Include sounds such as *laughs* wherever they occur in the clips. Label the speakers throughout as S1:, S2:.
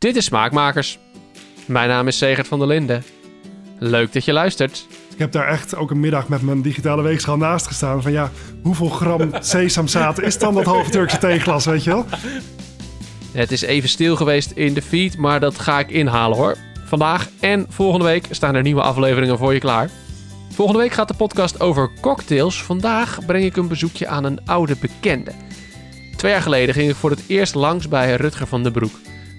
S1: Dit is Smaakmakers. Mijn naam is Segert van der Linden. Leuk dat je luistert.
S2: Ik heb daar echt ook een middag met mijn digitale weegschaal naast gestaan. Van ja, hoeveel gram *laughs* sesamzaad is dan dat halve Turkse theeglas, weet je wel?
S1: Het is even stil geweest in de feed, maar dat ga ik inhalen hoor. Vandaag en volgende week staan er nieuwe afleveringen voor je klaar. Volgende week gaat de podcast over cocktails. Vandaag breng ik een bezoekje aan een oude bekende. Twee jaar geleden ging ik voor het eerst langs bij Rutger van den Broek.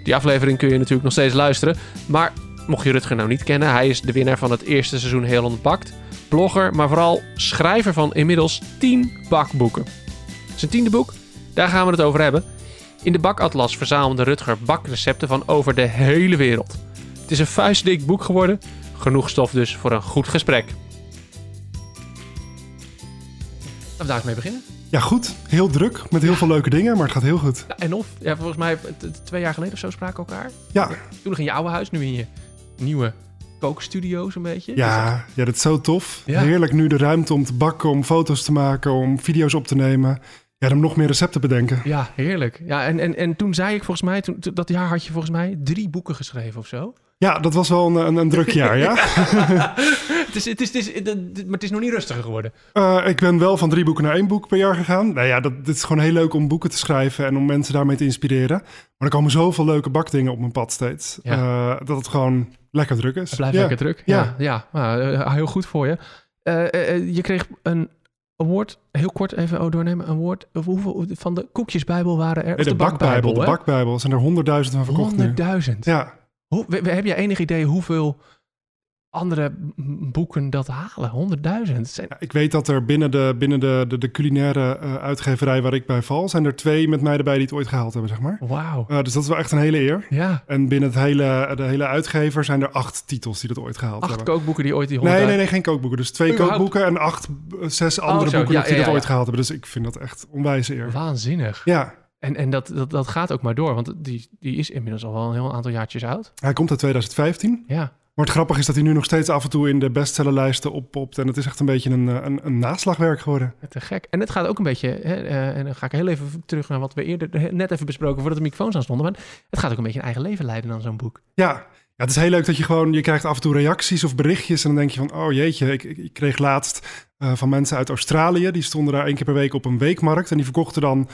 S1: Die aflevering kun je natuurlijk nog steeds luisteren. Maar mocht je Rutger nou niet kennen, hij is de winnaar van het eerste seizoen Heel Ontpakt. Blogger, maar vooral schrijver van inmiddels 10 bakboeken. Zijn tiende boek, daar gaan we het over hebben. In de bakatlas verzamelde Rutger bakrecepten van over de hele wereld. Het is een vuistdik boek geworden. Genoeg stof dus voor een goed gesprek. Laten we daar eens mee beginnen.
S2: Ja, goed. Heel druk, met heel veel leuke dingen, maar het gaat heel goed.
S1: Ja, en of, ja, volgens mij twee jaar geleden of zo spraken we elkaar.
S2: Ja,
S1: Toen nog in je oude huis, nu in je nieuwe kookstudio zo'n beetje.
S2: ja, ja dat is zo tof.
S1: Ja.
S2: Heerlijk nu de ruimte om te bakken, om foto's te maken, om video's op te nemen. Ja, om nog meer recepten te bedenken.
S1: Ja, heerlijk. Ja, en, en, en toen zei ik volgens mij, toen, toen- dat jaar had je volgens mij drie boeken geschreven of zo.
S2: Ja, dat was wel een, een, een druk jaar, ja. *laughs*
S1: het, is, het, is, het, is, het- het- maar het is nog niet rustiger geworden.
S2: Eh, ik ben wel van drie boeken naar één boek per jaar gegaan. Nou ja, dat, dit is gewoon heel leuk om boeken te schrijven en om mensen daarmee te inspireren. Maar er komen zoveel leuke bakdingen op mijn pad steeds.
S1: Ja.
S2: eh, dat het gewoon lekker druk is.
S1: Het blijft
S2: ja.
S1: lekker druk. Ja,
S2: Ja.
S1: ja. Nou, eh, heel goed voor je. Je kreeg een award, heel kort even oh, doornemen, award. of Hoeveel van de koekjesbijbel waren er?
S2: Nee,
S1: Of
S2: de, bakbijbel, de bakbijbel. Zijn er honderdduizend van verkocht nu.
S1: 100.000.
S2: Ja,
S1: Hoe, heb je enig idee hoeveel andere boeken dat halen? 100.000. Het zijn-
S2: Ja, ik weet dat er binnen de, binnen de, de, de culinaire eh, uitgeverij waar ik bij val... zijn er twee met mij erbij die het ooit gehaald hebben, zeg maar.
S1: Wauw.
S2: Eh, dus dat is wel echt een hele eer.
S1: Ja,
S2: En binnen het hele, de hele uitgever zijn er acht titels die dat ooit gehaald
S1: acht
S2: hebben.
S1: kookboeken die ooit die 100.000...
S2: Nee, nee, nee, geen kookboeken. Dus twee
S1: Überhaupt?
S2: kookboeken en acht, eh, zes andere
S1: zo.
S2: boeken
S1: Ja,
S2: die
S1: ja,
S2: dat ooit gehaald hebben. Dus ik vind dat echt onwijze eer.
S1: Waanzinnig.
S2: Ja,
S1: En, en dat, dat, dat gaat ook maar door, want die, die is inmiddels al wel een heel aantal jaartjes oud.
S2: hij komt uit 2015.
S1: Ja,
S2: Maar het grappige is dat hij nu nog steeds af en toe in de bestsellerlijsten oppopt. En het is echt een beetje een, eh, een, een naslagwerk geworden.
S1: te gek. En het gaat ook een beetje, hè, eh, en dan ga ik heel even terug naar wat we eerder net even besproken voordat de microfoons aan stonden. Maar het gaat ook een beetje een eigen leven leiden dan zo'n boek.
S2: Ja. ja, het is heel leuk dat je gewoon... Je krijgt af en toe reacties of berichtjes. En dan denk je van, oh jeetje. Ik, ik, kreeg laatst eh, van mensen uit Australië. Die stonden daar één keer per week op een weekmarkt. En die verkochten dan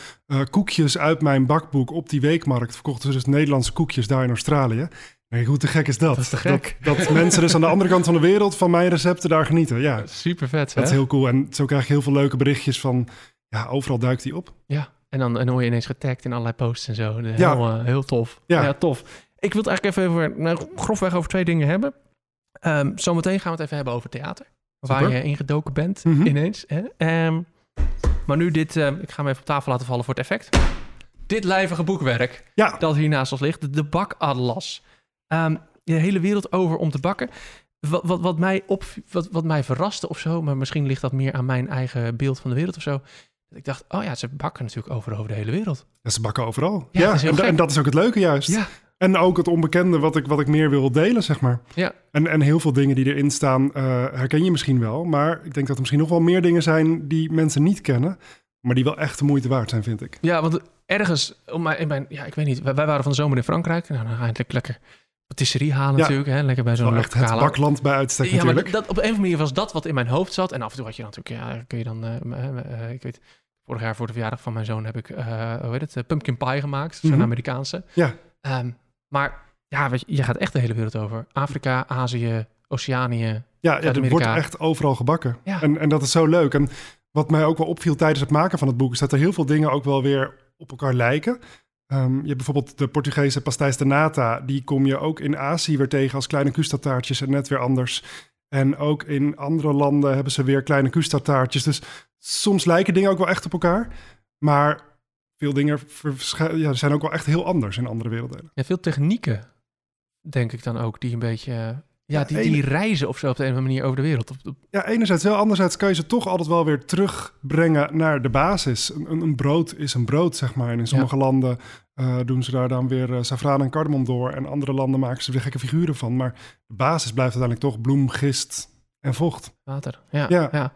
S2: koekjes uit mijn bakboek op die weekmarkt. Verkochten ze dus Nederlandse koekjes daar in Australië. Ik, hoe te gek is dat?
S1: Dat is te gek.
S2: Dat, dat mensen dus aan de andere kant van de wereld van mijn recepten daar genieten. Ja,
S1: Super vet,
S2: dat is heel cool. En zo krijg je heel veel leuke berichtjes van... Ja, overal duikt die op.
S1: Ja, en dan, en word je ineens getagd in allerlei posts en zo. Heel,
S2: Ja.
S1: eh, heel tof.
S2: Ja.
S1: Ja. tof. Ik wil het eigenlijk even over, nou, grofweg over twee dingen hebben. Ehm, zometeen gaan we het even hebben over theater. Waar je ingedoken bent
S2: Mhm.
S1: ineens. Hè? Ehm, maar nu dit, ehm, ik ga hem even op tafel laten vallen voor het effect. Dit lijvige boekwerk
S2: Ja,
S1: dat hier naast ons ligt, de, de bakatlas. Ehm, de hele wereld over om te bakken. Wat, wat, wat, mij op, wat, wat mij verraste of zo, maar misschien ligt dat meer aan mijn eigen beeld van de wereld of zo. Ik dacht, oh ja, ze bakken natuurlijk over, over de hele wereld.
S2: Ja, ze bakken overal.
S1: Ja, dat
S2: en, dat is ook het leuke juist.
S1: Ja,
S2: En ook het onbekende wat ik, wat ik meer wil delen, zeg maar.
S1: Ja.
S2: En, en heel veel dingen die erin staan eh, herken je misschien wel. Maar ik denk dat er misschien nog wel meer dingen zijn die mensen niet kennen. Maar die wel echt de moeite waard zijn, vind ik.
S1: ja want ergens, om mijn, in mijn, ja, ik weet niet, wij, wij waren van de zomer in Frankrijk. Nou, dan ga je lekker patisserie halen
S2: Ja.
S1: natuurlijk, hè? lekker bij zo'n
S2: echt het
S1: lokale...
S2: bakland bij uitstek
S1: Ja, maar
S2: natuurlijk.
S1: dat, dat- op een of andere manier was dat wat in mijn hoofd zat. En af en toe had je natuurlijk, ja, kun je dan, eh, eh, eh, ik weet, vorig jaar voor de verjaardag van mijn zoon heb ik, hoe heet het, pumpkin pie gemaakt, zo'n
S2: Mhm.
S1: Amerikaanse.
S2: Ja.
S1: Ehm, maar ja, weet je, je gaat echt de hele wereld over. Afrika, Azië, Oceanië.
S2: Ja, ja er wordt echt overal gebakken.
S1: Ja.
S2: En, en dat is zo leuk. En wat mij ook wel opviel tijdens het maken van het boek... is dat er heel veel dingen ook wel weer op elkaar lijken. Ehm, je hebt bijvoorbeeld de Portugese pastéis de nata. Die kom je ook in Azië weer tegen als kleine kustataartjes en net weer anders. En ook in andere landen hebben ze weer kleine kustataartjes. Dus soms lijken dingen ook wel echt op elkaar. Maar veel dingen ja, zijn ook wel echt heel anders in andere werelddelen.
S1: Ja, veel technieken, denk ik dan ook, die een beetje, ja, die,
S2: ene-
S1: die reizen of zo op de een of andere manier over de wereld.
S2: Ja, enerzijds wel. Anderzijds kan je ze toch altijd wel weer terugbrengen naar de basis. Een, een, brood is een brood, zeg maar. En in sommige landen eh, doen ze daar dan weer uh, safraan en cardamom door. En andere landen maken ze er gekke figuren van. Maar de basis blijft uiteindelijk toch bloem, gist en vocht.
S1: water. Ja,
S2: Ja.
S1: ja.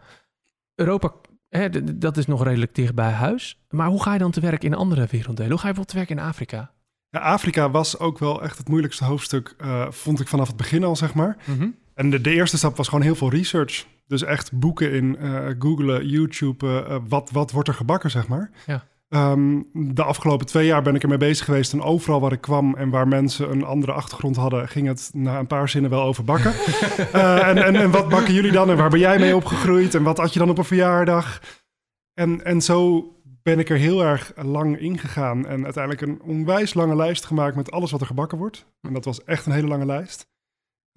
S1: Europa, hè, dat is nog redelijk dicht bij huis. Maar hoe ga je dan te werk in andere werelddelen? Hoe ga je bijvoorbeeld te werk in Afrika?
S2: Ja, Afrika was ook wel echt het moeilijkste hoofdstuk, uh, vond ik vanaf het begin al, zeg maar.
S1: Mhm.
S2: En de, de, eerste stap was gewoon heel veel research. Dus echt boeken in, uh, googlen, YouTube, uh, wat, wat wordt er gebakken, zeg maar.
S1: Ja.
S2: Um, de afgelopen twee jaar ben ik ermee bezig geweest en overal waar ik kwam en waar mensen een andere achtergrond hadden, ging het na een paar zinnen wel over bakken. uh, *laughs* en, en, en wat bakken jullie dan en waar ben jij mee opgegroeid en wat had je dan op een verjaardag? En, en zo ben ik er heel erg lang ingegaan en uiteindelijk een onwijs lange lijst gemaakt met alles wat er gebakken wordt. En dat was echt een hele lange lijst.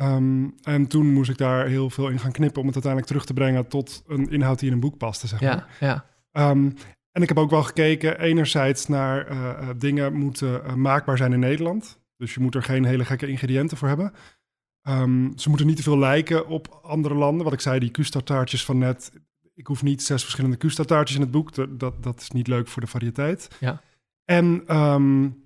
S2: Um, en toen moest ik daar heel veel in gaan knippen om het uiteindelijk terug te brengen tot een inhoud die in een boek paste, zeg maar.
S1: Ja, ja.
S2: Um, en ik heb ook wel gekeken, enerzijds naar uh, uh, dingen moeten uh, maakbaar zijn in Nederland. Dus je moet er geen hele gekke ingrediënten voor hebben. Um, ze moeten niet te veel lijken op andere landen. Wat ik zei, die Custard-taartjes van net. Ik hoef niet zes verschillende Custard-taartjes in het boek. Dat, dat is niet leuk voor de variëteit.
S1: Ja.
S2: En um,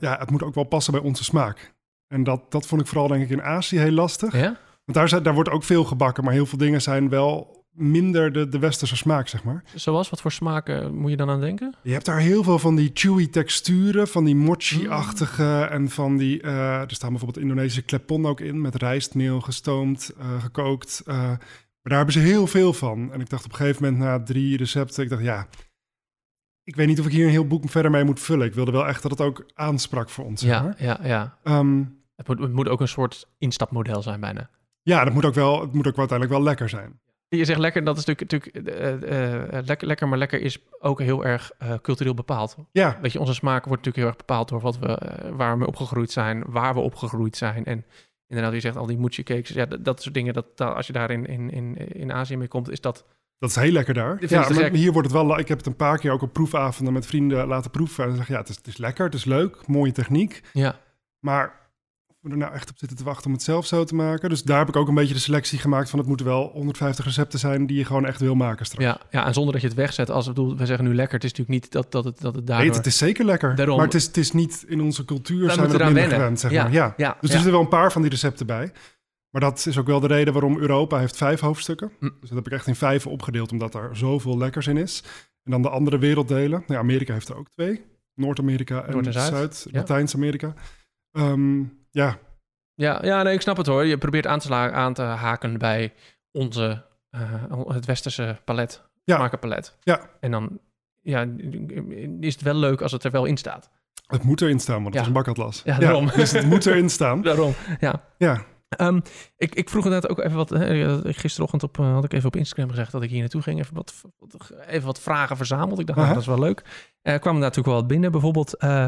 S2: ja, het moet ook wel passen bij onze smaak. En dat, dat vond ik vooral denk ik in Azië heel lastig.
S1: Ja?
S2: Want daar, zijn, daar wordt ook veel gebakken, maar heel veel dingen zijn wel minder de, de westerse smaak, zeg maar.
S1: Zoals, wat voor smaken moet je dan aan denken?
S2: Je hebt daar heel veel van die chewy texturen, van die mochi-achtige en van die... Uh, er staan bijvoorbeeld Indonesische klepon ook in, met rijstmeel gestoomd, uh, gekookt. Uh, maar daar hebben ze heel veel van. En ik dacht op een gegeven moment na drie recepten, ik dacht ja... Ik weet niet of ik hier een heel boek verder mee moet vullen. Ik wilde wel echt dat het ook aansprak voor ons.
S1: Ja,
S2: maar.
S1: ja, ja.
S2: Um,
S1: het, moet, het moet ook een soort instapmodel zijn bijna.
S2: Ja, dat moet ook wel, het moet ook uiteindelijk wel lekker zijn.
S1: Je zegt lekker, dat is natuurlijk, natuurlijk uh, uh, lekker, lekker, maar lekker is ook heel erg uh, cultureel bepaald.
S2: Ja.
S1: Weet je, onze smaak wordt natuurlijk heel erg bepaald door wat we, waar we opgegroeid zijn, waar we opgegroeid zijn. En inderdaad, je zegt al die mochi cakes, ja, dat, dat soort dingen, dat, als je daar in, in, in, in Azië mee komt, is dat...
S2: Dat is heel lekker daar. Ja, maar hier wordt het wel... Ik heb het een paar keer ook op proefavonden met vrienden laten proeven. En zeg ja, het is, het is lekker, het is leuk, mooie techniek.
S1: Ja.
S2: Maar we er nou echt op zitten te wachten om het zelf zo te maken. Dus daar heb ik ook een beetje de selectie gemaakt van het moeten wel 150 recepten zijn die je gewoon echt wil maken straks.
S1: Ja, ja en zonder dat je het wegzet. Als we bedoel, we zeggen nu lekker, het is natuurlijk niet dat, dat, het, dat het daardoor...
S2: Nee, het is zeker lekker.
S1: Daarom...
S2: Maar het is, het is niet in onze cultuur zijn we er
S1: eraan
S2: minder gewend, zeg
S1: Ja,
S2: maar. Ja.
S1: ja,
S2: dus er zitten wel een paar van die recepten bij. Maar dat is ook wel de reden waarom Europa heeft vijf hoofdstukken.
S1: Hm.
S2: Dus dat heb ik echt in vijf opgedeeld, omdat daar zoveel lekkers in is. En dan de andere werelddelen. Nou, Amerika heeft er ook twee. Noord-Amerika en,
S1: Noord en Zuid,
S2: Zuid. Latijns-Amerika. Ehm, ja,
S1: Ja, ja nee, ik snap het hoor. Je probeert aan te, aan te haken bij onze, eh, het westerse palet,
S2: Ja.
S1: smakenpalet.
S2: Ja.
S1: En dan ja, is het wel leuk als het er wel in staat.
S2: het moet erin staan, want het
S1: Ja.
S2: is een bakatlas.
S1: Ja, daarom.
S2: dus het moet erin staan. *laughs*
S1: Daarom, ja.
S2: Ja,
S1: Ehm, ik, ik vroeg inderdaad ook even wat. Hè, gisterochtend op, eh, had ik even op Instagram gezegd dat ik hier naartoe ging. Even wat, even wat vragen verzameld. Ik dacht, nou, dat is wel leuk. Er kwamen daar natuurlijk wel wat binnen. Bijvoorbeeld eh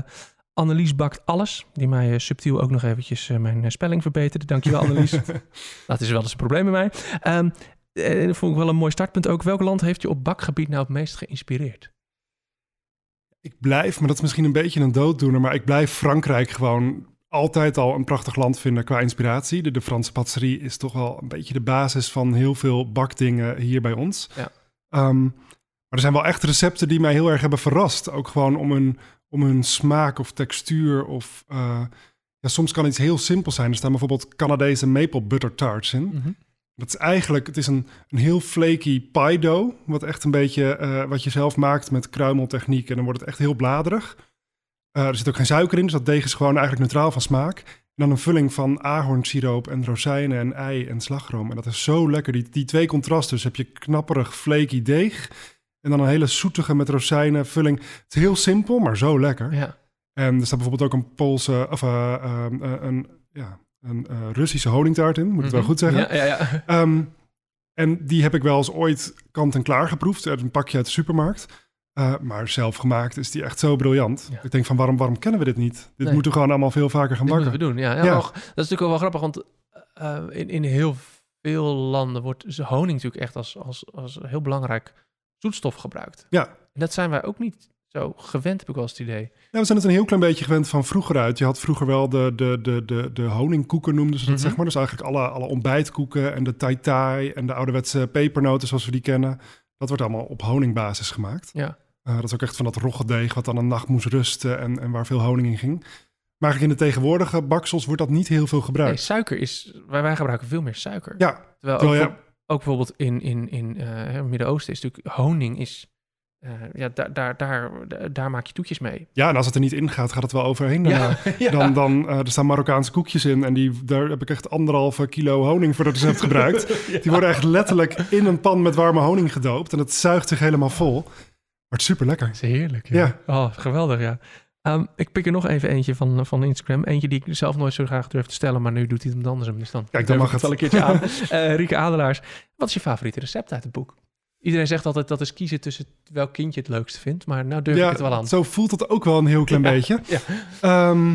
S1: Annelies bakt alles. Die mij eh, subtiel ook nog eventjes eh, mijn eh, spelling verbeterde. Dankjewel Annelies. *laughs* dat is wel eens een probleem bij mij. Ehm eh, dat vond ik wel een mooi startpunt ook. Welk land heeft je op bakgebied nou het meest geïnspireerd?
S2: ik blijf, maar dat is misschien een beetje een dooddoener, maar ik blijf Frankrijk gewoon altijd al een prachtig land vinden qua inspiratie. De, de Franse patisserie is toch wel een beetje de basis van heel veel bakdingen hier bij ons.
S1: Ja.
S2: Ehm, maar er zijn wel echt recepten die mij heel erg hebben verrast. Ook gewoon om hun, om hun smaak of textuur of... eh, ja, soms kan iets heel simpel zijn. Er staan bijvoorbeeld Canadese maple butter tarts in. Dat is eigenlijk, het is een, een heel flaky pie dough. Wat echt een beetje, eh, wat je zelf maakt met kruimeltechniek. En dan wordt het echt heel bladerig. Eh, er zit ook geen suiker in, dus dat deeg is gewoon eigenlijk neutraal van smaak. En dan een vulling van ahornsiroop en rozijnen en ei en slagroom. En dat is zo lekker. Die, die twee contrasten. Dus heb je knapperig, flaky deeg. En dan een hele zoetige met rozijnen vulling. Het is heel simpel, maar zo lekker.
S1: Ja.
S2: En er staat bijvoorbeeld ook een Poolse, of eh, ehm, eh, een, ja, een eh, Russische honingtaart in, moet ik het wel
S1: Mhm.
S2: goed zeggen.
S1: Ja, ja, ja.
S2: Ehm, en die heb ik wel eens ooit kant en klaar geproefd uit een pakje uit de supermarkt. Maar zelf gemaakt is die echt zo briljant.
S1: Ja.
S2: Ik denk van waarom, waarom kennen we dit niet? Dit
S1: Nee.
S2: moeten we gewoon allemaal veel vaker gaan bakken.
S1: moeten we doen. Ja, dat is natuurlijk wel, wel grappig, want in, in heel veel landen wordt honing natuurlijk echt als, als, als heel belangrijk zoetstof gebruikt.
S2: Ja.
S1: En dat zijn wij ook niet zo gewend, heb ik wel eens het idee.
S2: Ja, we zijn het een heel klein beetje gewend van vroeger uit. Je had vroeger wel de, de, de, de, de honingkoeken noemden ze dat,
S1: Mhm.
S2: zeg maar. Dus eigenlijk alle, alle ontbijtkoeken en de tai tai en de ouderwetse pepernoten zoals we die kennen. Dat wordt allemaal op honingbasis gemaakt.
S1: Ja.
S2: Eh, dat is ook echt van dat roggedeeg wat dan een nacht moest rusten en, en waar veel honing in ging. Maar eigenlijk in de tegenwoordige baksels wordt dat niet heel veel
S1: Nee,
S2: gebruikt.
S1: suiker is... Wij, wij gebruiken veel meer suiker.
S2: Ja,
S1: Terwijl ook,
S2: ja,
S1: ook bijvoorbeeld in, in, in eh, het Midden-Oosten is natuurlijk... Honing is eh, ja, daar, daar, daar, daar maak je toetjes mee.
S2: Ja, en als het er niet in gaat, gaat het wel overheen daarna.
S1: ja. *laughs*
S2: Dan, dan eh, er staan Marokkaanse koekjes in en die, daar heb ik echt anderhalve kilo honing voor het recept gebruikt. *laughs* Die worden echt letterlijk in een pan met warme honing gedoopt en het zuigt zich helemaal vol. Maar het is super lekker.
S1: Dat is heerlijk. Ja. Oh, geweldig, ja. Ehm, ik pik er nog even eentje van, van Instagram. Eentje die ik zelf nooit zo graag durf te stellen, maar nu doet hij het andersom. Dus dan
S2: Kijk, dan mag het.
S1: wel een keertje aan. *laughs* Eh Rieke Adelaars, wat is je favoriete recept uit het boek? Iedereen zegt altijd dat is kiezen tussen welk kindje het leukste vindt, maar nou durf ik het wel aan.
S2: zo voelt het ook wel een heel klein
S1: Ja,
S2: beetje.
S1: ja.
S2: Ehm,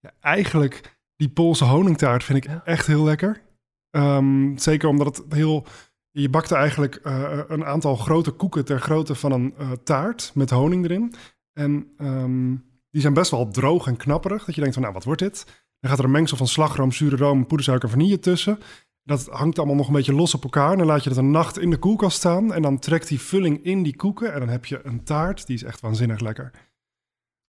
S2: ja, eigenlijk, die Poolse honingtaart vind ik echt heel lekker. Ehm, zeker omdat het heel... Je bakt eigenlijk eh, een aantal grote koeken ter grootte van een eh, taart met honing erin. En ehm, die zijn best wel droog en knapperig. Dat je denkt van, nou, wat wordt dit? Dan gaat er een mengsel van slagroom, zure room, poedersuiker en vanille tussen. Dat hangt allemaal nog een beetje los op elkaar. En dan laat je het een nacht in de koelkast staan. En dan trekt die vulling in die koeken. En dan heb je een taart. Die is echt waanzinnig lekker.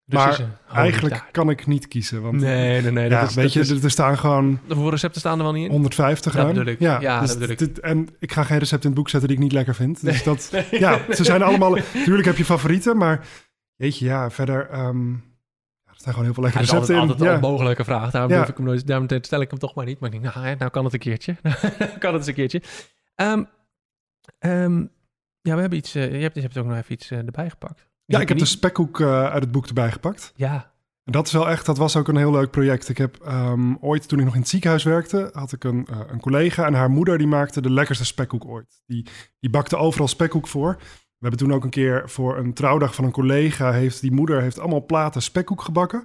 S2: maar
S1: Russische
S2: Eigenlijk kan ik niet kiezen. Want
S1: Nee, nee, nee.
S2: ja,
S1: dat is,
S2: weet
S1: dat
S2: je,
S1: is-
S2: er staan gewoon
S1: hoeveel recepten staan er wel niet in?
S2: 150
S1: Dat
S2: ruim.
S1: Ja,
S2: dus
S1: dat bedoel ik.
S2: dit- en ik ga geen recept in het boek zetten die ik niet lekker vind. Dus dat, *laughs* ja, ze zijn allemaal... Tuurlijk heb je favorieten, maar jeetje, ja, verder... ja, er staan gewoon heel veel
S1: Ja,
S2: lekkere
S1: dat is altijd,
S2: recepten in.
S1: altijd een
S2: Ja.
S1: onmogelijke vraag. Daarom,
S2: Ja.
S1: durf ik hem nooit, daarom stel ik hem toch maar niet. Maar ik denk, nou, nou kan het een keertje. *laughs* Kan het eens een keertje. Ehm, ehm, ja, we hebben iets... eh, je, hebt, je hebt ook nog even iets eh, erbij gepakt.
S2: ja, ik heb de
S1: niet...
S2: spekkoek eh, uit het boek erbij gepakt.
S1: Ja,
S2: En dat is wel echt, dat was ook een heel leuk project. Ik heb ooit, toen ik nog in het ziekenhuis werkte, had ik een, een collega en haar moeder die maakte de lekkerste spekkoek ooit. Die, die bakte overal spekkoek voor. We hebben toen ook een keer voor een trouwdag van een collega, heeft die moeder heeft allemaal platen spekkoek gebakken.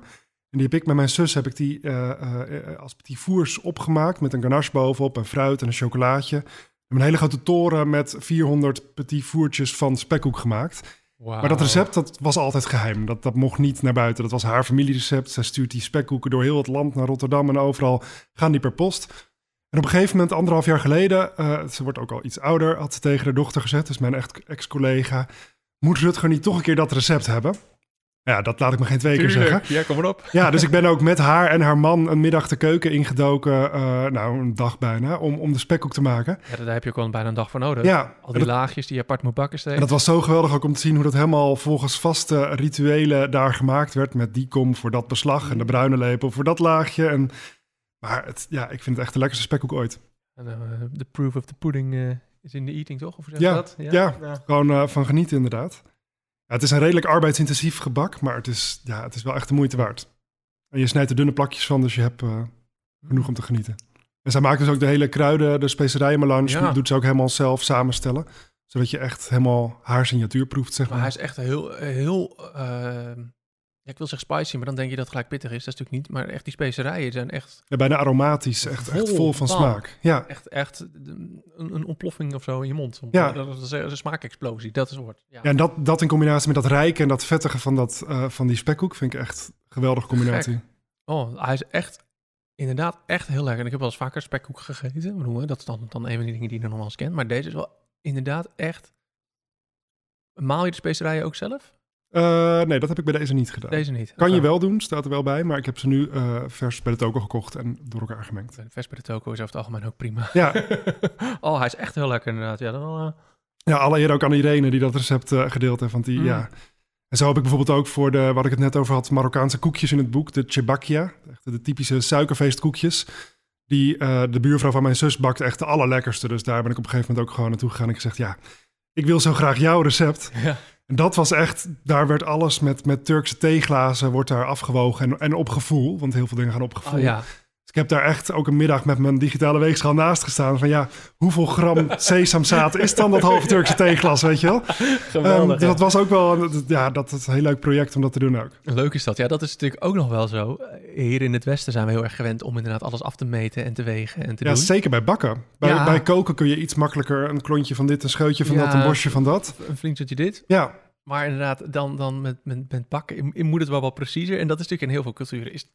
S2: En die heb ik met mijn zus, heb ik die eh, eh, eh, als petit fours opgemaakt met een ganache bovenop en fruit en een chocolaatje. We hebben een hele grote toren met 400 petit fourtjes van spekkoek gemaakt. Maar dat recept, dat was altijd geheim. Dat, dat mocht niet naar buiten. Dat was haar familierecept. Zij stuurt die spekkoeken door heel het land naar Rotterdam en overal gaan die per post. En op een gegeven moment, anderhalf jaar geleden, eh, ze wordt ook al iets ouder, had ze tegen haar dochter gezet, dus mijn echt ex-collega, moet Rutger niet toch een keer dat recept hebben? Ja, dat laat ik me geen twee keer zeggen.
S1: Ja, kom maar op.
S2: Ja, dus ik ben ook met haar en haar man een middag de keuken ingedoken, eh, nou een dag bijna, om, om de spekkoek te maken.
S1: Ja, daar heb je ook wel bijna een dag voor nodig.
S2: Ja,
S1: Al die
S2: dat-
S1: laagjes die je apart moet bakken steeds.
S2: En dat was zo geweldig ook om te zien hoe dat helemaal volgens vaste rituelen daar gemaakt werd. Met die kom voor dat beslag en de bruine lepel voor dat laagje. En, maar het, ja, ik vind het echt de lekkerste spekkoek ooit.
S1: En, eh, the proof of the pudding eh, is in the eating, toch? Of hoe zeg je
S2: Ja,
S1: dat?
S2: ja. Gewoon eh, van genieten inderdaad. Ja, het is een redelijk arbeidsintensief gebak, maar het is, ja, het is wel echt de moeite waard. En je snijdt er dunne plakjes van, dus je hebt eh, genoeg om te genieten. En zij maakt dus ook de hele kruiden, de specerijenmelange,
S1: Ja.
S2: doet ze ook helemaal zelf samenstellen. Zodat je echt helemaal haar signatuur proeft, zeg
S1: Maar
S2: maar.
S1: hij is echt heel, heel ja, ik wil zeggen spicy, maar dan denk je dat het gelijk pittig is. Dat is natuurlijk niet, maar echt die specerijen zijn echt,
S2: Ja, bijna aromatisch, echt, echt
S1: Vol
S2: vol van smaak. Ja,
S1: echt, echt een, een ontploffing of zo in je mond.
S2: Ja.
S1: Dat is een smaakexplosie, dat is het woord. Ja.
S2: ja en dat, dat in combinatie met dat rijke en dat vettige van, dat, eh, van die spekkoek vind ik echt een geweldige combinatie.
S1: Oh, hij is echt, inderdaad echt heel lekker. En ik heb wel eens vaker spekkoek gegeten. Dat is dan, dan een van die dingen die je nog wel eens kent. Maar deze is wel inderdaad echt... Maal je de specerijen ook zelf?
S2: Eh, nee, dat heb ik bij deze niet gedaan.
S1: Deze niet.
S2: Kan je wel doen, staat er wel bij. Maar ik heb ze nu eh, vers bij de toko gekocht en door elkaar gemengd.
S1: Vers bij de toko is over het algemeen ook prima.
S2: Ja, *laughs*
S1: oh, hij is echt heel lekker inderdaad. Ja, dan, eh,
S2: ja alle eer ook aan Irene die dat recept gedeeld heeft. Want die,
S1: Mm.
S2: ja. En zo heb ik bijvoorbeeld ook voor de, wat ik het net over had, Marokkaanse koekjes in het boek. De chebakia, echt de typische suikerfeestkoekjes. Die de buurvrouw van mijn zus bakt echt de allerlekkerste. Dus daar ben ik op een gegeven moment ook gewoon naartoe gegaan en gezegd, ja, ik wil zo graag jouw recept.
S1: ja.
S2: En dat was echt, daar werd alles met, met Turkse theeglazen wordt daar afgewogen en, en op gevoel. Want heel veel dingen gaan op gevoel.
S1: Oh, ja.
S2: Dus ik heb daar echt ook een middag met mijn digitale weegschaal naast gestaan. Van ja, hoeveel gram *laughs* sesamzaad is dan dat halve Turkse theeglas, weet je wel?
S1: Geweldig.
S2: Ehm,
S1: ja.
S2: Dat was ook wel, een- ja, dat is een heel leuk project om dat te doen ook.
S1: Leuk is dat. Ja, dat is natuurlijk ook nog wel zo. Hier in het Westen zijn we heel erg gewend om inderdaad alles af te meten en te wegen en te
S2: Ja,
S1: doen.
S2: zeker bij bakken. Bij,
S1: Ja.
S2: bij koken kun je iets makkelijker een klontje van dit, een scheutje van
S1: Ja.
S2: dat, een bosje van dat.
S1: Een vriendje dit.
S2: Ja,
S1: Maar inderdaad, dan, dan met, met, met bakken moet het wel wat preciezer. En dat is natuurlijk in heel veel culturen is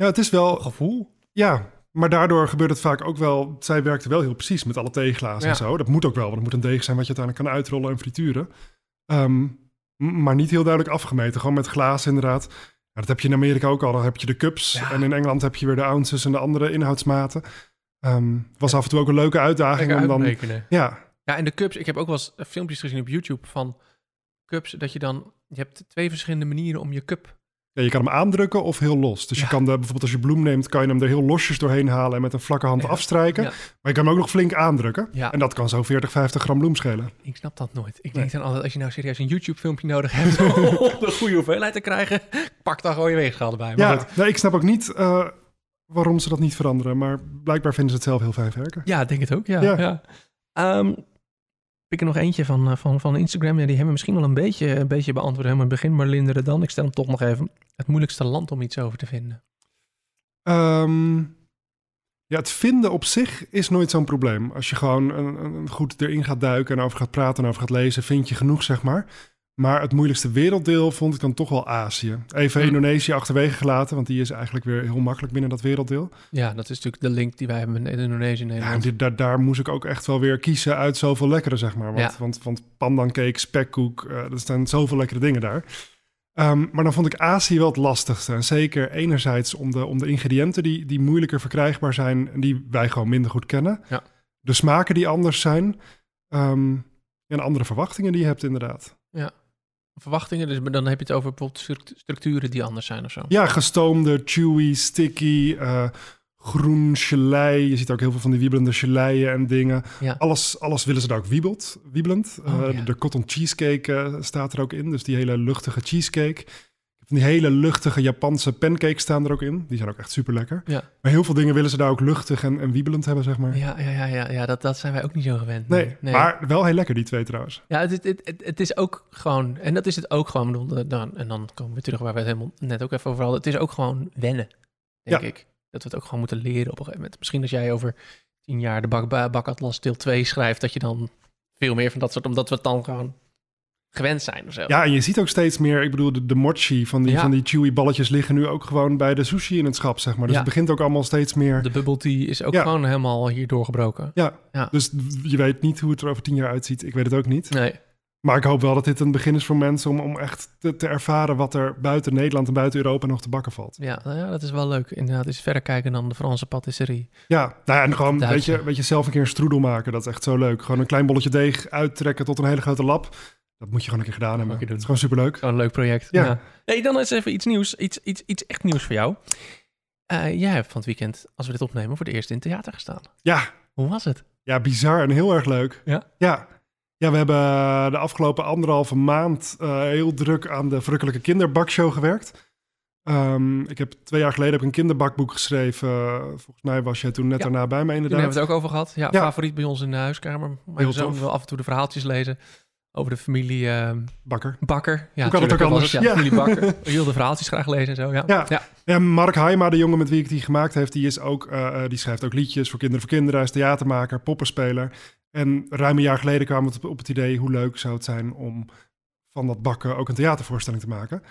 S2: ja, het is wel,
S1: gevoel.
S2: ja, maar daardoor gebeurt het vaak ook wel. Zij werkte wel heel precies met alle theeglazen
S1: Ja.
S2: en zo. Dat moet ook wel, want het moet een deeg zijn wat je uiteindelijk kan uitrollen en frituren. Ehm, maar niet heel duidelijk afgemeten, gewoon met glazen inderdaad. Ja, dat heb je in Amerika ook al. Dan heb je de cups
S1: Ja.
S2: en in Engeland heb je weer de ounces en de andere inhoudsmaten. Ehm was af en toe ook een leuke uitdaging om dan. Ja,
S1: Ja, en de cups, ik heb ook wel eens filmpjes gezien op YouTube van cups, dat je dan, je hebt twee verschillende manieren om je cup
S2: Ja, je kan hem aandrukken of heel los. Dus
S1: Ja.
S2: je kan de, bijvoorbeeld als je bloem neemt, kan je hem er heel losjes doorheen halen en met een vlakke hand
S1: Ja.
S2: afstrijken. Maar je kan hem ook nog flink aandrukken. En dat kan zo 40, 50 gram bloem schelen.
S1: Ik snap dat nooit. Ik
S2: Nee.
S1: denk dan altijd, als je nou serieus een YouTube-filmpje nodig hebt *laughs* om de goede hoeveelheid te krijgen, pak dan gewoon je weegschaal erbij. Maar
S2: ja, nee, ik snap ook niet eh, waarom ze dat niet veranderen. Maar blijkbaar vinden ze het zelf heel fijn werken.
S1: Ja, ik denk het ook, ja.
S2: Ja.
S1: ja. Ik er nog eentje van, eh, van, van Instagram. Die hebben misschien wel een beetje, een beetje beantwoord helemaal in het begin. Maar Linderen dan, ik stel hem toch nog even. Het moeilijkste land om iets over te vinden.
S2: Ehm, ja, het vinden op zich is nooit zo'n probleem. Als je gewoon een, een goed erin gaat duiken en over gaat praten en over gaat lezen, vind je genoeg, zeg maar. Maar het moeilijkste werelddeel vond ik dan toch wel Azië. Even
S1: Hm.
S2: Indonesië achterwege gelaten, want die is eigenlijk weer heel makkelijk binnen dat werelddeel.
S1: Ja, dat is natuurlijk de link die wij hebben met Indonesië
S2: Ja, dit- daar, daar moest ik ook echt wel weer kiezen uit zoveel lekkere, zeg maar. Want,
S1: Ja.
S2: want, want pandancake, spekkoek, eh er staan zoveel lekkere dingen daar. Ehm, maar dan vond ik Azië wel het lastigste. En zeker enerzijds om de, om de ingrediënten die, die moeilijker verkrijgbaar zijn... en die wij gewoon minder goed kennen.
S1: Ja.
S2: De smaken die anders zijn. ehm, en andere verwachtingen die je hebt inderdaad.
S1: Verwachtingen, dus dan heb je het over bijvoorbeeld struct- structuren die anders zijn of zo.
S2: Ja, gestoomde, chewy, sticky, eh, groen gelei. Je ziet ook heel veel van die wiebelende geleien en dingen.
S1: Ja.
S2: Alles, alles willen ze daar ook wiebelt, wiebelend.
S1: Oh,
S2: Eh,
S1: ja.
S2: De cotton cheesecake eh, staat er ook in. Dus die hele luchtige cheesecake. Van die hele luchtige Japanse pancakes staan er ook in. Die zijn ook echt super lekker.
S1: Ja.
S2: Maar heel veel dingen willen ze daar ook luchtig en, en wiebelend hebben, zeg maar.
S1: Ja, ja, ja, ja, ja dat, dat zijn wij ook niet zo gewend.
S2: Nee, maar wel heel lekker die twee trouwens.
S1: Ja, het, het, het, het is ook gewoon, en dat is het ook gewoon, bedoel, dan, en dan komen we terug waar we het helemaal net ook even over hadden. Het is ook gewoon wennen, denk
S2: Ja.
S1: ik. Dat we het ook gewoon moeten leren op een gegeven moment. Misschien als jij over tien jaar de bak, ba- bakatlas deel 2 schrijft, dat je dan veel meer van dat soort, omdat we het dan gewoon gewend zijn of zo.
S2: Ja, en je ziet ook steeds meer, ik bedoel, de, de mochi van die,
S1: Ja.
S2: van die chewy balletjes liggen nu ook gewoon bij de sushi in het schap, zeg maar. Dus
S1: Ja.
S2: het begint ook allemaal steeds meer...
S1: De bubble tea is ook
S2: Ja.
S1: gewoon helemaal hier doorgebroken.
S2: Ja,
S1: Ja.
S2: dus je weet niet hoe het er over tien jaar uitziet. Ik weet het ook niet.
S1: Nee,
S2: Maar ik hoop wel dat dit een begin is voor mensen om, om echt te, te ervaren wat er buiten Nederland en buiten Europa nog te bakken valt.
S1: ja, nou ja, dat is wel leuk. Inderdaad, is verder kijken dan de Franse patisserie.
S2: Ja, nou ja, en gewoon weet je, weet je, zelf een keer een stroedel maken. Dat is echt zo leuk. Gewoon een klein bolletje deeg uittrekken tot een hele grote lap. Dat moet je gewoon een keer gedaan hebben. Het is gewoon superleuk.
S1: Gewoon een leuk project.
S2: Ja.
S1: Hey, dan is even iets nieuws. Iets, iets, iets echt nieuws voor jou. Eh, jij hebt van het weekend, als we dit opnemen, voor de eerste in het theater gestaan.
S2: Ja,
S1: Hoe was het?
S2: ja, bizar en heel erg leuk.
S1: Ja?
S2: Ja. Ja, we hebben de afgelopen anderhalve maand eh, heel druk aan de Verrukkelijke Kinderbakshow gewerkt. Ehm, ik heb twee jaar geleden heb ik een kinderbakboek geschreven. Volgens mij was jij toen net
S1: Ja.
S2: daarna bij me inderdaad.
S1: hebben we het ook over gehad. Ja,
S2: Ja.
S1: favoriet bij ons in de huiskamer. Mijn
S2: Heel
S1: zoon
S2: tof.
S1: wil af en toe de verhaaltjes lezen over de familie eh,
S2: Bakker.
S1: Bakker. Ja,
S2: Hoe kan het ook anders?
S1: het, Ja,
S2: Ja.
S1: familie Bakker. Je wil de verhaaltjes graag lezen en zo. Ja.
S2: Ja.
S1: ja.
S2: Mark Haima, de jongen met wie ik die gemaakt heeft, die, is ook, eh, eh, die schrijft ook liedjes voor kinderen voor kinderen. Hij is theatermaker, poppenspeler. En ruim een jaar geleden kwamen we op- op het idee hoe leuk zou het zijn om van dat bakken ook een theatervoorstelling te maken.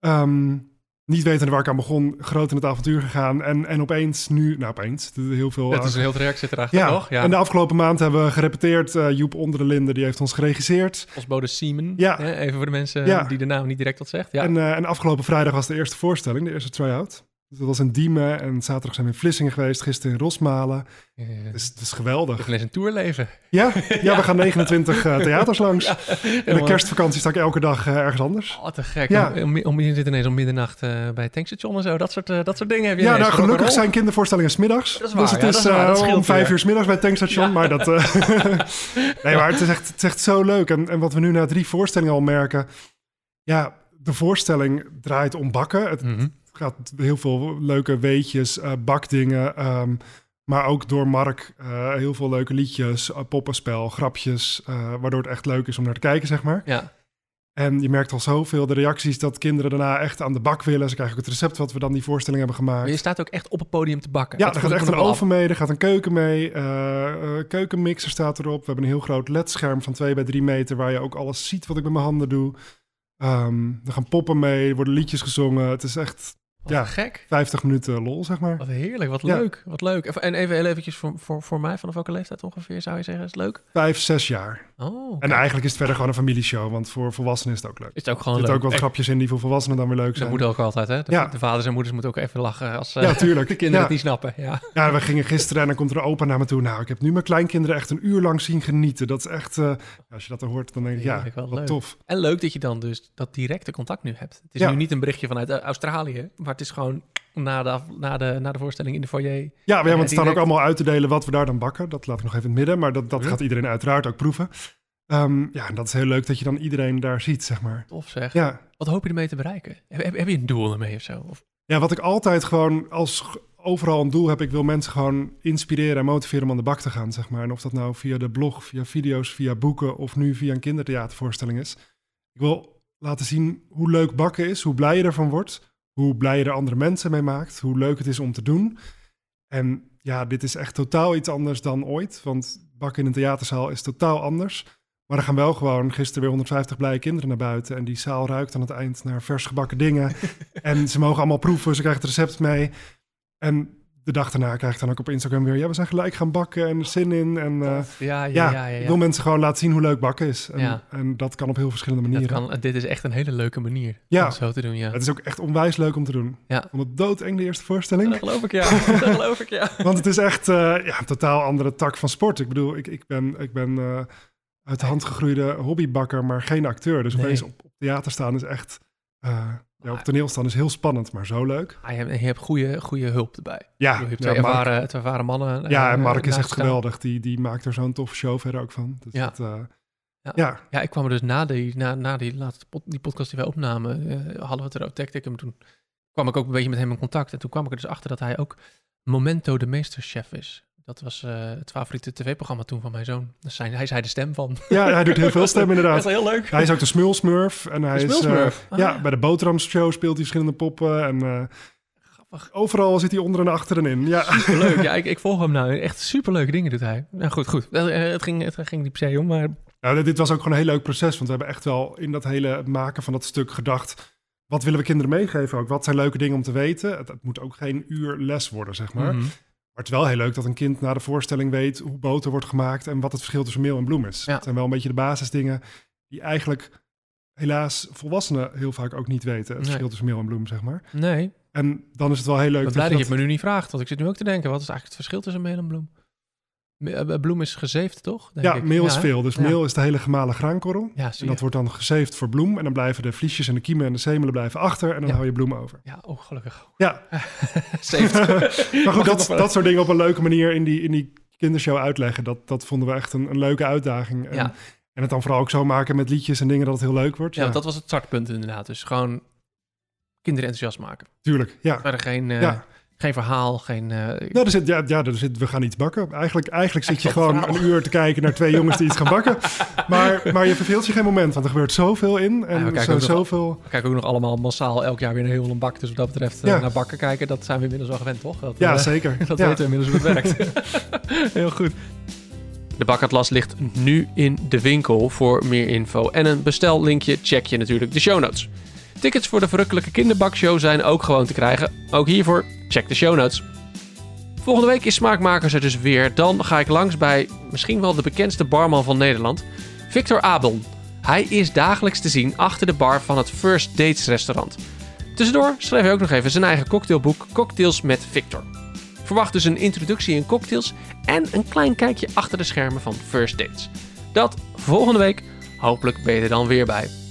S2: Ehm, niet wetende waar ik aan begon, groot in het avontuur gegaan. En, en opeens nu, nou opeens, heel veel...
S1: Dat is
S2: eh,
S1: een heel traject zit erachter
S2: ja,
S1: nog. Ja.
S2: en de afgelopen maand hebben we gerepeteerd. Eh, Joep Onder de Linde, die heeft ons geregisseerd.
S1: Postbode Siemen.
S2: Ja.
S1: Even voor de mensen
S2: Ja.
S1: die de naam niet direct wat zegt. Ja.
S2: En, eh, en afgelopen vrijdag was de eerste voorstelling, de eerste try-out. Dus dat was in Diemen en zaterdag zijn we in Vlissingen geweest, gisteren in Rosmalen.
S1: Eh,
S2: Het is, het is
S1: Ik
S2: geweldig.
S1: wil eens een tour leven.
S2: Ja, ja, *laughs* we gaan 29 eh, theaters langs. In de kerstvakantie sta ik elke dag eh, ergens anders.
S1: Oh, te gek.
S2: Ja.
S1: Om, om, je zit ineens om middernacht eh, bij het tankstation en zo. Dat soort, dat soort dingen heb je
S2: Ja, nou gelukkig zijn kindervoorstellingen smiddags.
S1: Dat is waar,
S2: dus het is,
S1: dat is waar, dat scheelt
S2: om vijf uur 's middags bij het tankstation. Maar dat. *laughs* nee, maar het is, echt, het is echt zo leuk. En, en wat we nu na drie voorstellingen al merken. Ja, de voorstelling draait om bakken. Het
S1: Mhm.
S2: Gaat heel veel leuke weetjes, eh, bakdingen. ehm, maar ook door Mark eh, heel veel leuke liedjes, eh, poppenspel, grapjes. waardoor het echt leuk is om naar te kijken, zeg maar.
S1: Ja.
S2: En je merkt al zoveel de reacties dat kinderen daarna echt aan de bak willen. Ze krijgen ook het recept wat we dan die voorstelling hebben gemaakt.
S1: Maar je staat ook echt op het podium te bakken.
S2: Ja,
S1: Dat
S2: er gaat echt een oven mee, er gaat een keuken mee. eh, keukenmixer staat erop. We hebben een heel groot ledscherm van 2 bij 3 meter... waar je ook alles ziet wat ik met mijn handen doe. Ehm, er gaan poppen mee, er worden liedjes gezongen. Het is echt
S1: Wat
S2: Ja.
S1: gek.
S2: 50 minuten lol, zeg maar.
S1: Wat heerlijk, wat
S2: Ja.
S1: leuk. Wat leuk. En even heel eventjes voor, voor, voor mij, vanaf welke leeftijd ongeveer zou je zeggen? Is het leuk?
S2: Vijf, zes jaar.
S1: Oh,
S2: En eigenlijk is het verder gewoon een familieshow, want voor volwassenen is het ook leuk.
S1: is het ook
S2: Er
S1: gewoon
S2: zitten
S1: leuk.
S2: ook wat
S1: Echt,
S2: grapjes in die voor volwassenen dan weer leuk
S1: Dat
S2: zijn.
S1: moet ook altijd, hè? De,
S2: Ja.
S1: de vaders en moeders moeten ook even lachen als eh,
S2: Ja, tuurlijk. *laughs*
S1: de kinderen
S2: ja.
S1: het niet snappen. Ja.
S2: Ja, we gingen gisteren en dan komt er een opa naar me toe. Nou, ik heb nu mijn kleinkinderen echt een uur lang zien genieten. Dat is echt, eh, als je dat dan hoort, dan denk ik, ja,
S1: Heerlijk, wat
S2: wat
S1: leuk.
S2: tof.
S1: En leuk dat je dan dus dat directe contact nu hebt. Het is nu niet een berichtje vanuit eh, Australië, maar het is gewoon na de, na de, na de voorstelling in de foyer.
S2: Ja, Ja, het staan ook allemaal uit te delen wat we daar dan bakken. Dat laat ik nog even in het midden, maar dat, dat gaat iedereen uiteraard ook proeven. Ehm, ja, en dat is heel leuk dat je dan iedereen daar ziet, zeg maar.
S1: Tof zeg.
S2: Ja,
S1: Wat hoop je ermee te bereiken? Heb, heb, heb je een doel ermee of zo? Of,
S2: ja wat ik altijd gewoon als overal een doel heb, ik wil mensen gewoon inspireren en motiveren om aan de bak te gaan, zeg maar. En of dat nou via de blog, via video's, via boeken of nu via een kindertheatervoorstelling is. Ik wil laten zien hoe leuk bakken is, hoe blij je ervan wordt, hoe blij je er andere mensen mee maakt, hoe leuk het is om te doen. En ja, dit is echt totaal iets anders dan ooit, want bakken in een theaterzaal is totaal anders. Maar er gaan wel gewoon gisteren weer 150 blije kinderen naar buiten. En die zaal ruikt aan het eind naar vers gebakken dingen. *laughs* en ze mogen allemaal proeven, ze krijgen het recept mee. En de dag daarna krijg ik dan ook op Instagram weer... ja, we zijn gelijk gaan bakken en er zin in. En eh,
S1: ja, ja,
S2: ja,
S1: ja,
S2: wil mensen gewoon laten zien hoe leuk bakken is. En, dat kan op heel verschillende
S1: Dat
S2: manieren.
S1: kan, dit is echt een hele leuke manier om zo te doen, ja.
S2: Het is ook echt onwijs leuk om te doen.
S1: Ja.
S2: Vond het doodeng de eerste
S1: Dat
S2: voorstelling.
S1: geloof ik, ja. *laughs* Dat geloof ik, ja.
S2: Want het is echt eh, ja, een totaal andere tak van sport. Ik bedoel, ik, ik ben, ik ben eh, uit de hand gegroeide hobbybakker, maar geen acteur. Dus
S1: Nee.
S2: opeens op, op theater staan is echt... eh, ja, op toneel staan is heel spannend, maar zo leuk.
S1: Ah, je hebt, je hebt goede, goede hulp erbij.
S2: Ja,
S1: je hebt
S2: ja, Mark,
S1: ervaren, twee ervaren mannen.
S2: ja
S1: eh,
S2: en Mark is
S1: naast
S2: echt
S1: staan.
S2: geweldig. Die, die maakt er zo'n toffe show verder ook van. Dus
S1: Ja.
S2: dat, eh,
S1: Ja.
S2: ja.
S1: Ja, ik kwam er dus na die, na, na die laatste pod- die podcast die wij opnamen, eh, hadden we het erover, tekte ik hem. Toen kwam ik ook een beetje met hem in contact. En toen kwam ik er dus achter dat hij ook Momento de meesterchef is. Dat was eh, het favoriete tv-programma toen van mijn zoon. Dus zijn, hij zei de stem van.
S2: ja, hij doet heel veel stem
S1: Dat
S2: inderdaad.
S1: is wel heel leuk.
S2: Hij is ook de Smulsmurf. En hij is, eh,
S1: Smulsmurf? Ah.
S2: ja, bij de Boterhamshow speelt hij verschillende poppen. En eh,
S1: Grappig.
S2: overal zit hij onder en achter en in. Ja.
S1: Leuk. Ja, *laughs* ik, ik volg hem nou. Echt superleuke dingen doet hij. Nou goed, goed. Het ging, het ging niet per se om, maar
S2: Nou, dit- was ook gewoon een heel leuk proces. Want we hebben echt wel in dat hele maken van dat stuk gedacht... wat willen we kinderen meegeven ook? Wat zijn leuke dingen om te weten? Het, het moet ook geen uur les worden, zeg maar.
S1: Mhm.
S2: Maar het is wel heel leuk dat een kind na de voorstelling weet... hoe boter wordt gemaakt en wat het verschil tussen meel en bloem is.
S1: Ja.
S2: Het zijn wel een beetje de basisdingen... die eigenlijk helaas volwassenen heel vaak ook niet weten. Het
S1: Nee.
S2: verschil tussen meel en bloem, zeg maar.
S1: nee.
S2: En dan is het wel heel leuk
S1: Ik ben blij dat
S2: je
S1: je het me nu niet vraagt. Want ik zit nu ook te denken, wat is eigenlijk het verschil tussen meel en bloem? Eh, Bloem is gezeefd, toch? Denk
S2: Ja,
S1: ik.
S2: meel is veel. Dus
S1: Ja.
S2: meel is de hele gemalen graankorrel.
S1: Ja,
S2: En dat wordt dan gezeefd voor bloem. En dan blijven de vliesjes en de kiemen en de zemelen blijven achter. En dan hou je bloem over.
S1: Ja, oh, gelukkig.
S2: Ja, *laughs* *laughs* maar goed, dat, *laughs* dat soort dingen op een leuke manier in die, in die kindershow uitleggen. Dat, dat vonden we echt een, een leuke uitdaging. En, en het dan vooral ook zo maken met liedjes en dingen dat het heel leuk wordt.
S1: Ja, dat was het startpunt inderdaad. Dus gewoon kinderen enthousiast maken.
S2: tuurlijk. Ja.
S1: Verder geen, eh. Geen verhaal, geen... eh,
S2: Ja, er zit, ja, ja er zit, we gaan iets bakken. Eigenlijk, eigenlijk zit je gewoon een uur te kijken naar twee jongens die iets gaan bakken. *laughs* Maar, maar je verveelt je geen moment, want er gebeurt zoveel in.
S1: Ja, we
S2: En
S1: kijken
S2: zo,
S1: ook nog-
S2: zoveel...
S1: we kijken ook nog allemaal massaal elk jaar weer een heel een bak. Dus wat dat betreft eh,
S2: Ja.
S1: naar bakken kijken, dat zijn we inmiddels wel gewend, toch? Dat,
S2: Ja,
S1: eh,
S2: zeker. *laughs*
S1: Dat weten we inmiddels hoe het werkt. *laughs* Heel goed. De Bakatlas ligt nu in de winkel. Voor meer info en een bestellinkje check je natuurlijk de show notes. Tickets voor de verrukkelijke kinderbakshow zijn ook gewoon te krijgen. Ook hiervoor check de show notes. Volgende week is Smaakmakers er dus weer. Dan ga ik langs bij misschien wel de bekendste barman van Nederland, Victor Abel. Hij is dagelijks te zien achter de bar van het First Dates restaurant. Tussendoor schreef hij ook nog even zijn eigen cocktailboek Cocktails met Victor. Verwacht dus een introductie in cocktails en een klein kijkje achter de schermen van First Dates. Dat volgende week. Hopelijk ben je er dan weer bij.